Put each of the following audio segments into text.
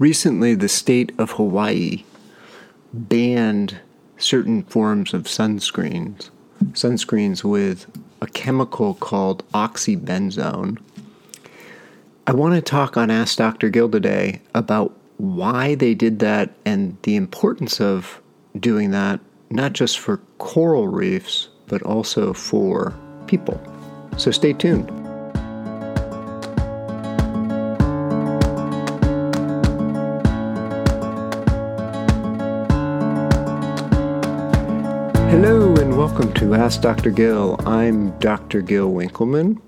recently the state of Hawaii banned certain forms of sunscreens, sunscreens with a chemical called oxybenzone. I want to talk on Ask Dr. Gil today about why they did that and the importance of doing that, not just for coral reefs, but also for people. So stay tuned. Welcome to Ask Dr. Gil. I'm Dr. Gil Winkelman.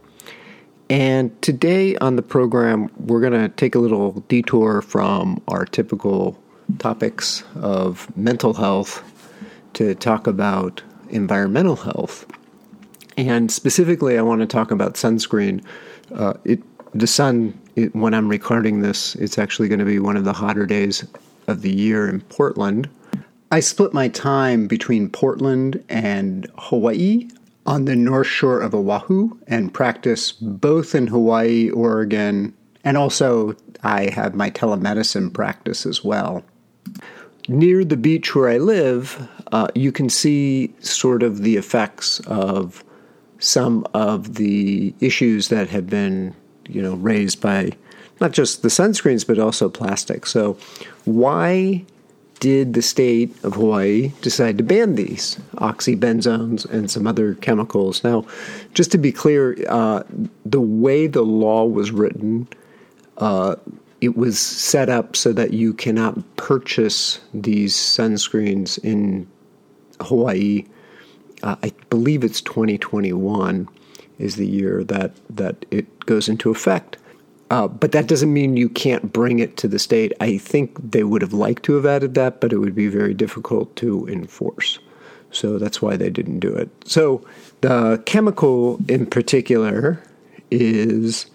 And today on the program, we're going to take a little detour from our typical topics of mental health to talk about environmental health. And specifically, I want to talk about sunscreen. Uh, it, the sun, it, when I'm recording this, it's actually going to be one of the hotter days of the year in Portland. I split my time between Portland and Hawaii on the north shore of Oahu and practice both in Hawaii, Oregon, and also I have my telemedicine practice as well. Near the beach where I live, uh, you can see sort of the effects of some of the issues that have been, you know, raised by not just the sunscreens but also plastic. So, why did the state of Hawaii decide to ban these oxybenzones and some other chemicals? Now, just to be clear, uh, the way the law was written, uh, it was set up so that you cannot purchase these sunscreens in Hawaii. Uh, I believe it's 2021 is the year that that it goes into effect. Uh, but that doesn't mean you can't bring it to the state. I think they would have liked to have added that, but it would be very difficult to enforce. So that's why they didn't do it. So the chemical in particular is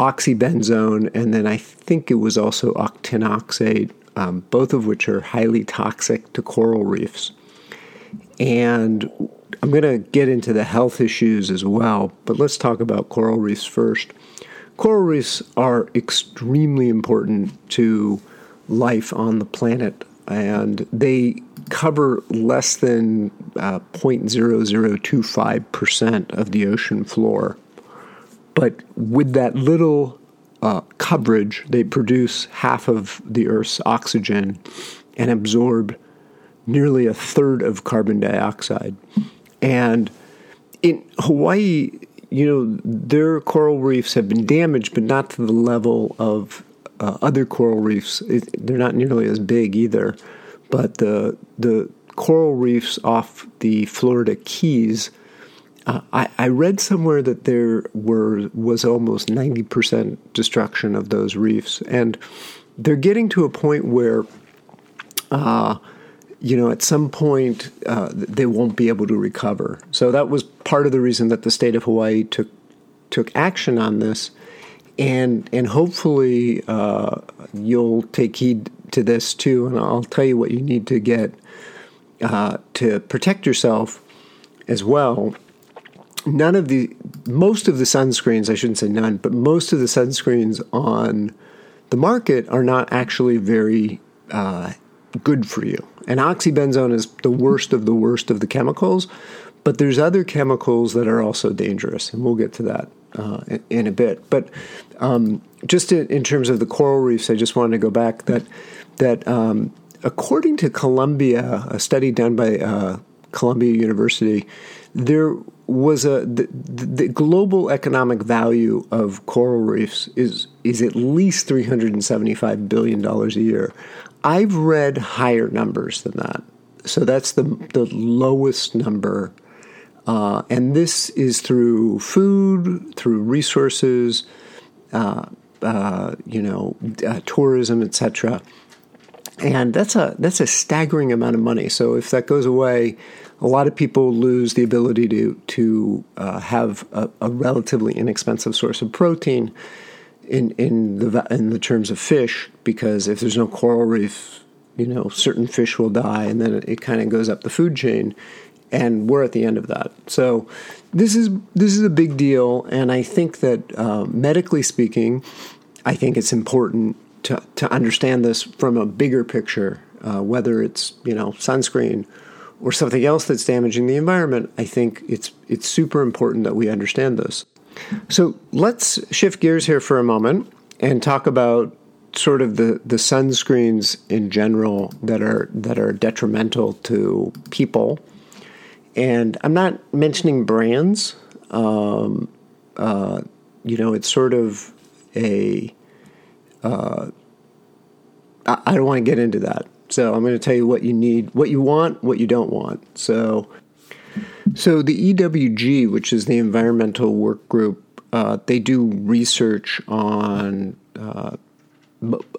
oxybenzone, and then I think it was also octinoxate, um, both of which are highly toxic to coral reefs. And I'm going to get into the health issues as well, but let's talk about coral reefs first. Coral reefs are extremely important to life on the planet, and they cover less than uh, 0.0025% of the ocean floor. But with that little uh, coverage, they produce half of the Earth's oxygen and absorb nearly a third of carbon dioxide. And in Hawaii, you know, their coral reefs have been damaged, but not to the level of uh, other coral reefs. It, they're not nearly as big either. But the the coral reefs off the Florida Keys, uh, I, I, read somewhere that there were was almost ninety percent destruction of those reefs, and they're getting to a point where. Uh, you know, at some point uh, they won't be able to recover. So that was part of the reason that the state of Hawaii took took action on this, and and hopefully uh, you'll take heed to this too. And I'll tell you what you need to get uh, to protect yourself as well. None of the most of the sunscreens, I shouldn't say none, but most of the sunscreens on the market are not actually very uh, good for you. And oxybenzone is the worst of the worst of the chemicals, but there's other chemicals that are also dangerous, and we'll get to that uh, in, a bit. But um, just in, in, terms of the coral reefs, I just wanted to go back that that um, according to Columbia, a study done by uh, Columbia University, there was a the, the, global economic value of coral reefs is is at least 375 billion dollars a year. I've read higher numbers than that. So that's the the lowest number. Uh, and this is through food, through resources, uh, uh, you know, uh, tourism, etc. And that's a that's a staggering amount of money. So if that goes away, a lot of people lose the ability to to uh, have a, a, relatively inexpensive source of protein in in the in the terms of fish because if there's no coral reef, you know, certain fish will die, and then it, it kind of goes up the food chain, and we're at the end of that. So this is this is a big deal, and I think that uh, medically speaking, I think it's important to, to understand this from a bigger picture, uh, whether it's you know sunscreen or something else that's damaging the environment, I think it's it's super important that we understand this. So let's shift gears here for a moment and talk about sort of the, the sunscreens in general that are that are detrimental to people. And I'm not mentioning brands. Um, uh, you know, it's sort of a. Uh, I, I don't want to get into that. So I'm going to tell you what you need, what you want, what you don't want. So, so the EWG, which is the Environmental Work Group, uh, they do research on uh,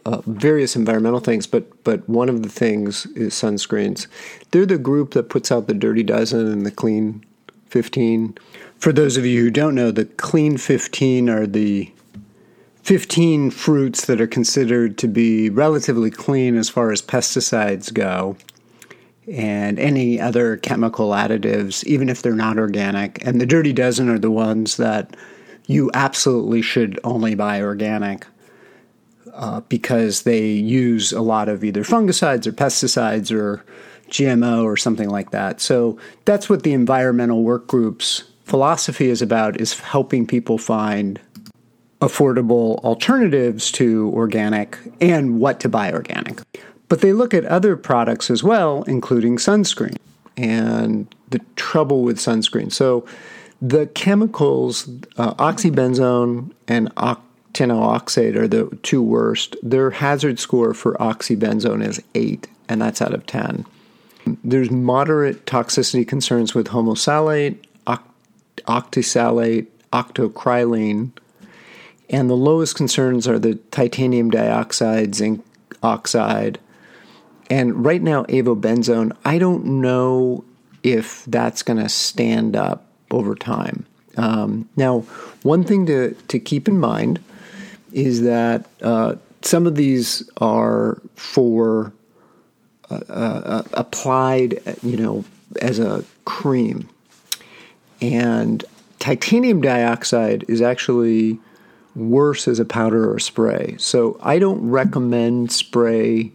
uh, various environmental things, but but one of the things is sunscreens. They're the group that puts out the Dirty Dozen and the Clean 15. For those of you who don't know, the Clean 15 are the 15 fruits that are considered to be relatively clean as far as pesticides go and any other chemical additives, even if they're not organic. And the Dirty Dozen are the ones that you absolutely should only buy organic uh, because they use a lot of either fungicides or pesticides or GMO or something like that. So that's what the environmental work group's philosophy is about is helping people find affordable alternatives to organic and what to buy organic. But they look at other products as well, including sunscreen and the trouble with sunscreen. So the chemicals, uh, oxybenzone and octinoxate are the two worst. Their hazard score for oxybenzone is 8, and that's out of 10. There's moderate toxicity concerns with homosalate, oct- octisalate, octocrylene, and the lowest concerns are the titanium dioxide, zinc oxide, and right now avobenzone. I don't know if that's going to stand up over time. Um, now, one thing to, to keep in mind is that uh, some of these are for uh, uh, applied, you know, as a cream, and titanium dioxide is actually worse as a powder or spray. So I don't recommend spray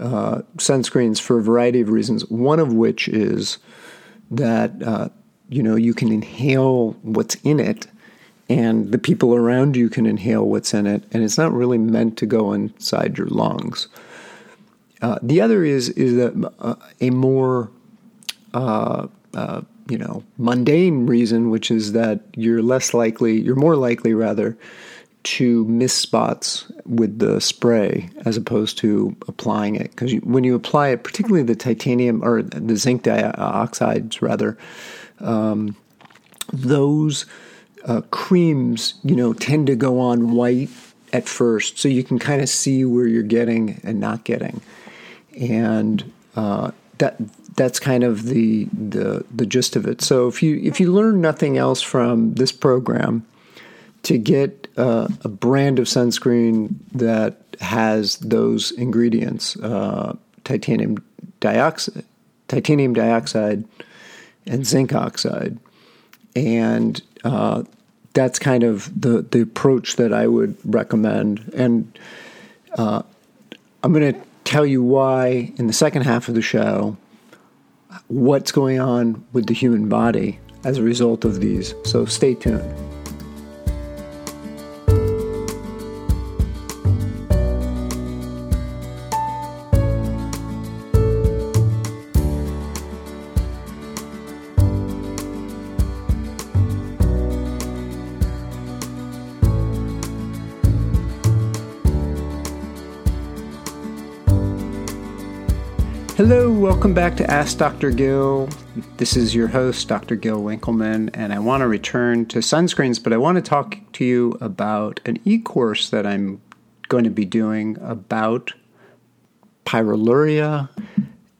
uh, sunscreens for a variety of reasons. One of which is that uh, you know you can inhale what's in it, and the people around you can inhale what's in it, and it's not really meant to go inside your lungs. Uh, the other is is uh, a more uh, uh, you know mundane reason, which is that you're less likely, you're more likely rather to miss spots with the spray as opposed to applying it. Because when you apply it, particularly the titanium or the zinc dioxides rather, um, those uh, creams you know tend to go on white at first, so you can kind of see where you're getting and not getting, and uh, that that's kind of the the the gist of it. So if you if you learn nothing else from this program, to get uh, a brand of sunscreen that has those ingredients: uh, titanium dioxide, titanium dioxide, and zinc oxide, and uh, that's kind of the the approach that I would recommend. And uh, I'm going to tell you why in the second half of the show what's going on with the human body as a result of these. So stay tuned. Welcome back to Ask Dr. Gil. This is your host, Dr. Gil Winkelman, and I want to return to sunscreens, but I want to talk to you about an e course that I'm going to be doing about pyroluria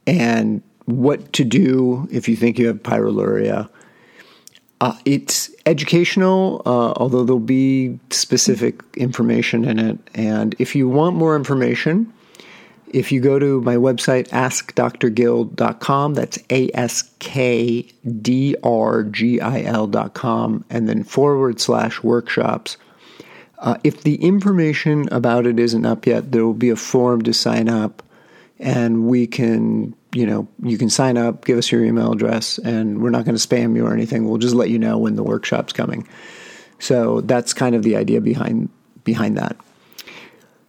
and what to do if you think you have pyroluria. Uh, it's educational, uh, although there'll be specific information in it. And if you want more information, if you go to my website, askdrgil.com, that's A S K D R G I L.com, and then forward slash workshops, Uh, if the information about it isn't up yet, there will be a form to sign up, and we can, you know, you can sign up, give us your email address, and we're not going to spam you or anything. We'll just let you know when the workshop's coming. So that's kind of the idea behind behind that.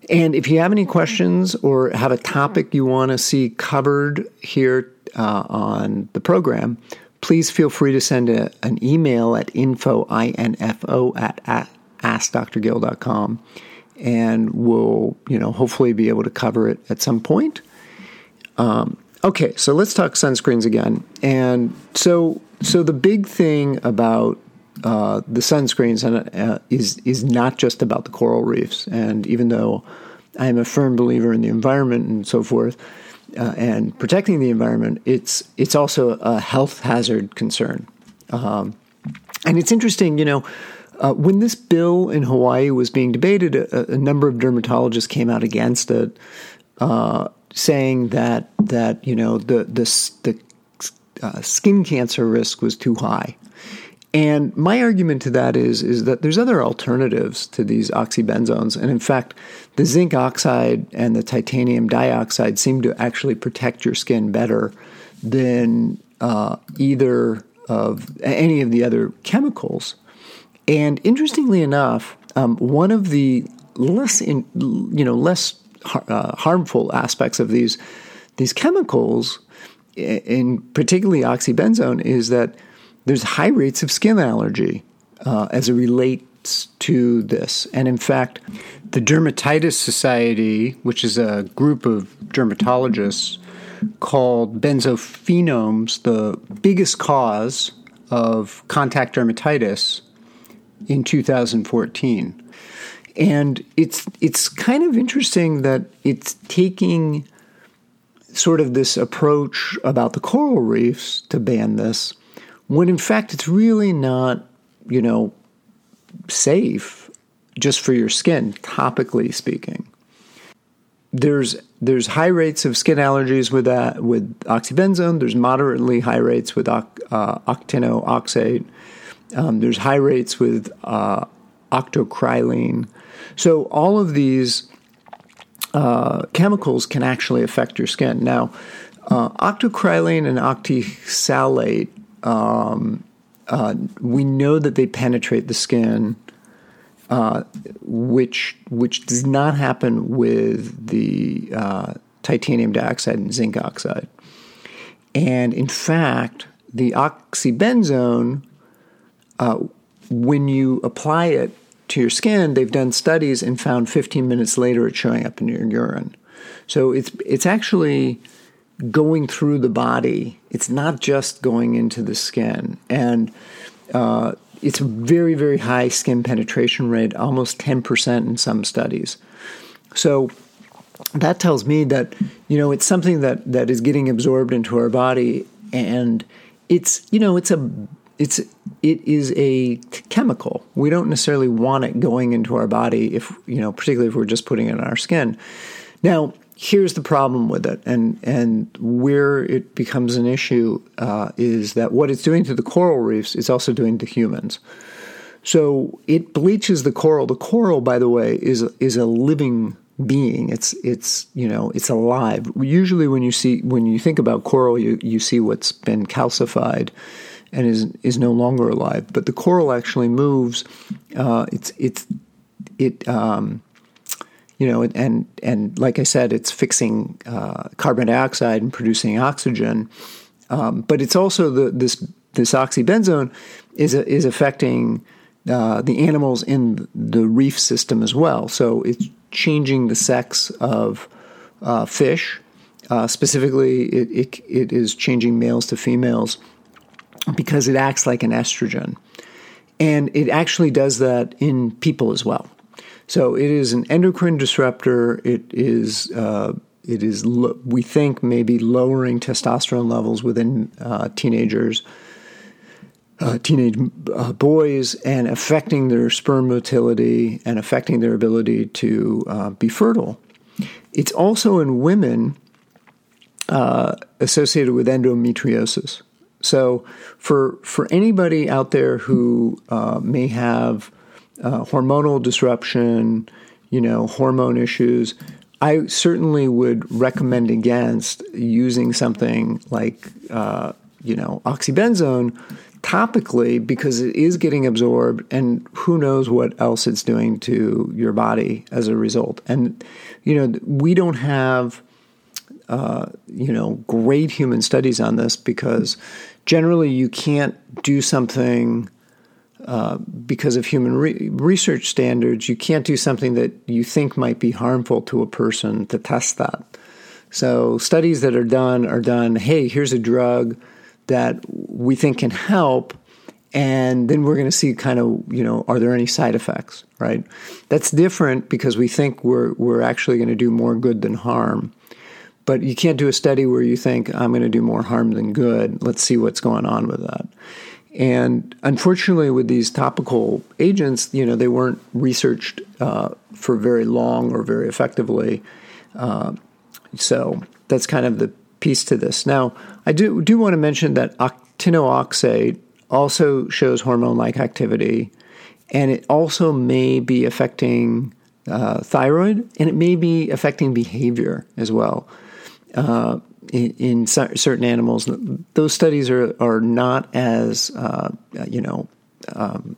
And if you have any questions or have a topic you want to see covered here uh, on the program, please feel free to send a, an email at info, I-N-F-O, at, at askdrgil.com and we'll, you know, hopefully be able to cover it at some point. Um, okay, so let's talk sunscreens again. And so, so the big thing about uh, the sunscreens and, uh, is is not just about the coral reefs. And even though I am a firm believer in the environment and so forth, uh, and protecting the environment, it's it's also a health hazard concern. Um, and it's interesting, you know, uh, when this bill in Hawaii was being debated, a, a number of dermatologists came out against it, uh, saying that that you know the the, the uh, skin cancer risk was too high. And my argument to that is is that there's other alternatives to these oxybenzones, and in fact, the zinc oxide and the titanium dioxide seem to actually protect your skin better than uh, either of any of the other chemicals. And interestingly enough, um, one of the less in, you know less uh, harmful aspects of these these chemicals, in particularly oxybenzone, is that there's high rates of skin allergy uh, as it relates to this. And in fact, the Dermatitis Society, which is a group of dermatologists, called benzophenones the biggest cause of contact dermatitis in 2014. And it's it's kind of interesting that it's taking sort of this approach about the coral reefs to ban this when in fact it's really not, you know, safe just for your skin, topically speaking. There's there's high rates of skin allergies with that with oxybenzone. There's moderately high rates with uh, octinoxate. Um, there's high rates with uh, octocrylene. So all of these uh, chemicals can actually affect your skin. Now, uh, octocrylene and octisalate um, uh, we know that they penetrate the skin, uh, which which does not happen with the uh, titanium dioxide and zinc oxide. And in fact, the oxybenzone, uh, when you apply it to your skin, they've done studies and found 15 minutes later it's showing up in your urine. So it's it's actually going through the body. It's not just going into the skin. And uh, it's a very, very high skin penetration rate, almost 10% in some studies. So that tells me that, you know, it's something that, that is getting absorbed into our body and it's, you know, it's a it's it is a chemical. We don't necessarily want it going into our body if, you know, particularly if we're just putting it on our skin. Now, here's the problem with it, and and where it becomes an issue uh, is that what it's doing to the coral reefs is also doing to humans. So it bleaches the coral. The coral, by the way, is is a living being. It's it's you know it's alive. Usually, when you see when you think about coral, you you see what's been calcified and is is no longer alive. But the coral actually moves. Uh, it's it's it. Um, you know, and and like I said, it's fixing uh, carbon dioxide and producing oxygen, um, but it's also the this this oxybenzone is is affecting uh, the animals in the reef system as well. So it's changing the sex of uh, fish. Uh, specifically, it, it it is changing males to females because it acts like an estrogen, and it actually does that in people as well. So it is an endocrine disruptor. It is uh, it is we think maybe lowering testosterone levels within uh, teenagers, uh, teenage uh, boys, and affecting their sperm motility and affecting their ability to uh, be fertile. It's also in women uh, associated with endometriosis. So for for anybody out there who may have uh, hormonal disruption, you know, hormone issues, I certainly would recommend against using something like, uh, you know, oxybenzone topically because it is getting absorbed and who knows what else it's doing to your body as a result. And, you know, we don't have, uh, you know, great human studies on this because generally you can't do something uh, because of human re- research standards, you can't do something that you think might be harmful to a person to test that. So, studies that are done are done, hey, here's a drug that we think can help, and then we're going to see kind of, you know, are there any side effects, right? That's different because we think we're, we're actually going to do more good than harm. But you can't do a study where you think, I'm going to do more harm than good. Let's see what's going on with that. And unfortunately, with these topical agents, you know, they weren't researched uh, for very long or very effectively. Uh, so that's kind of the piece to this. Now, I do do want to mention that octinoxate also shows hormone-like activity, and it also may be affecting uh, thyroid, and it may be affecting behavior as well. In, in certain animals. Those studies are are not as uh, you know. Um,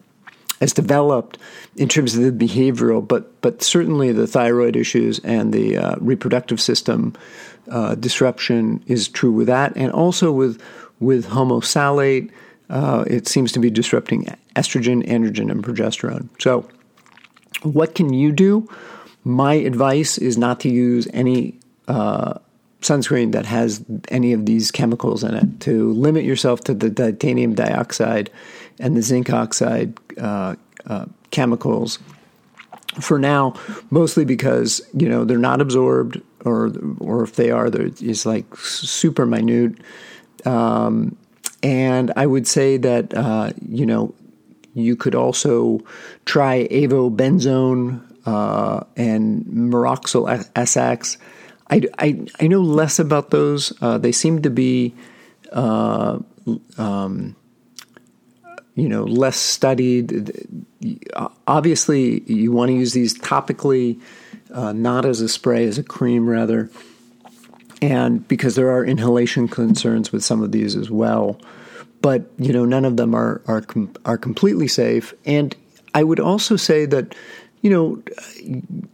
as developed in terms of the behavioral, but but certainly the thyroid issues and the uh, reproductive system uh, disruption is true with that, and also with with homosalate, uh, it seems to be disrupting estrogen, androgen, and progesterone. So, what can you do? My advice is not to use any uh, sunscreen that has any of these chemicals in it to limit yourself to the titanium dioxide and the zinc oxide uh, uh, chemicals. For now mostly because you know they're not absorbed or or if they are they're it's like super minute. Um, and I would say that uh, you know you could also try avobenzone uh, and Mexoryl SX I, I, I know less about those. Uh, they seem to be, uh, um, you know, less studied. Obviously, you want to use these topically, uh, not as a spray, as a cream rather, and because there are inhalation concerns with some of these as well. But you know, none of them are are are completely safe. And I would also say that you know,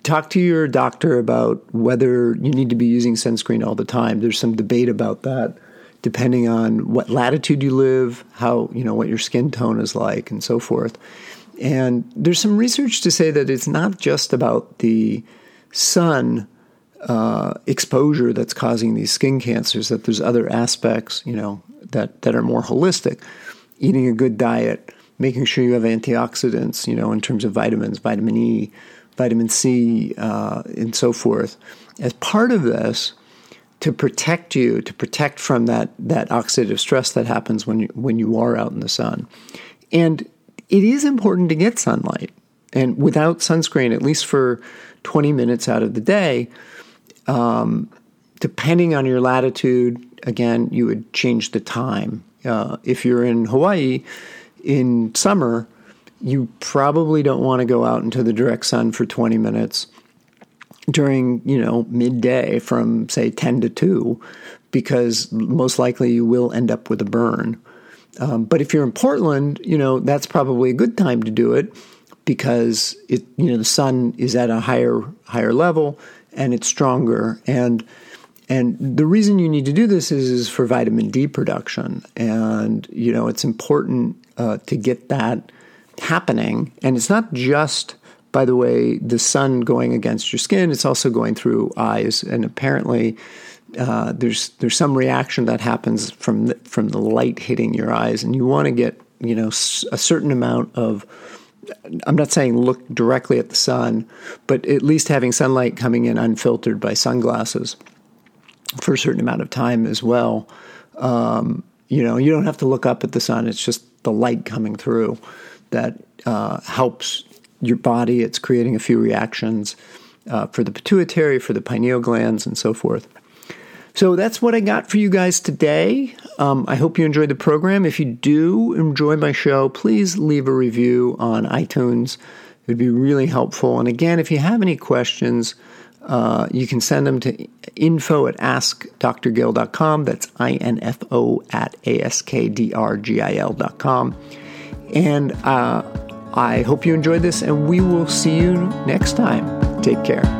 talk to your doctor about whether you need to be using sunscreen all the time. There's some debate about that, depending on what latitude you live, how, you know, what your skin tone is like, and so forth. And there's some research to say that it's not just about the sun uh, exposure that's causing these skin cancers, that there's other aspects, you know, that, that are more holistic. Eating a good diet, making sure you have antioxidants, you know, in terms of vitamins, vitamin E, vitamin C, uh, and so forth. As part of this, to protect you, to protect from that that oxidative stress that happens when you when you are out in the sun, and it is important to get sunlight. And without sunscreen, at least for 20 minutes out of the day, um, depending on your latitude, again, you would change the time. Uh, if you're in Hawaii, in summer, you probably don't want to go out into the direct sun for 20 minutes during, you know, midday from say 10 to 2 because most likely you will end up with a burn. Um, but if you're in Portland, you know, that's probably a good time to do it because it, you know, the sun is at a higher higher level and it's stronger and and the reason you need to do this is, is for vitamin D production. And, you know, it's important uh, to get that happening. And it's not just, by the way, the sun going against your skin, it's also going through eyes. And apparently, uh, there's there's some reaction that happens from the, from the light hitting your eyes, and you want to get you know a certain amount of. I'm not saying look directly at the sun, but at least having sunlight coming in unfiltered by sunglasses for a certain amount of time as well. Um, you know, you don't have to look up at the sun; it's just the light coming through that uh, helps your body. It's creating a few reactions uh, for the pituitary, for the pineal glands, and so forth. So that's what I got for you guys today. Um, I hope you enjoyed the program. If you do enjoy my show, please leave a review on iTunes. It'd be really helpful. And again, if you have any questions, uh, you can send them to info at askdrgil.com. That's I-N-F-O at A-S-K-D-R-G-I-L.com. And uh, I hope you enjoyed this, and we will see you next time. Take care.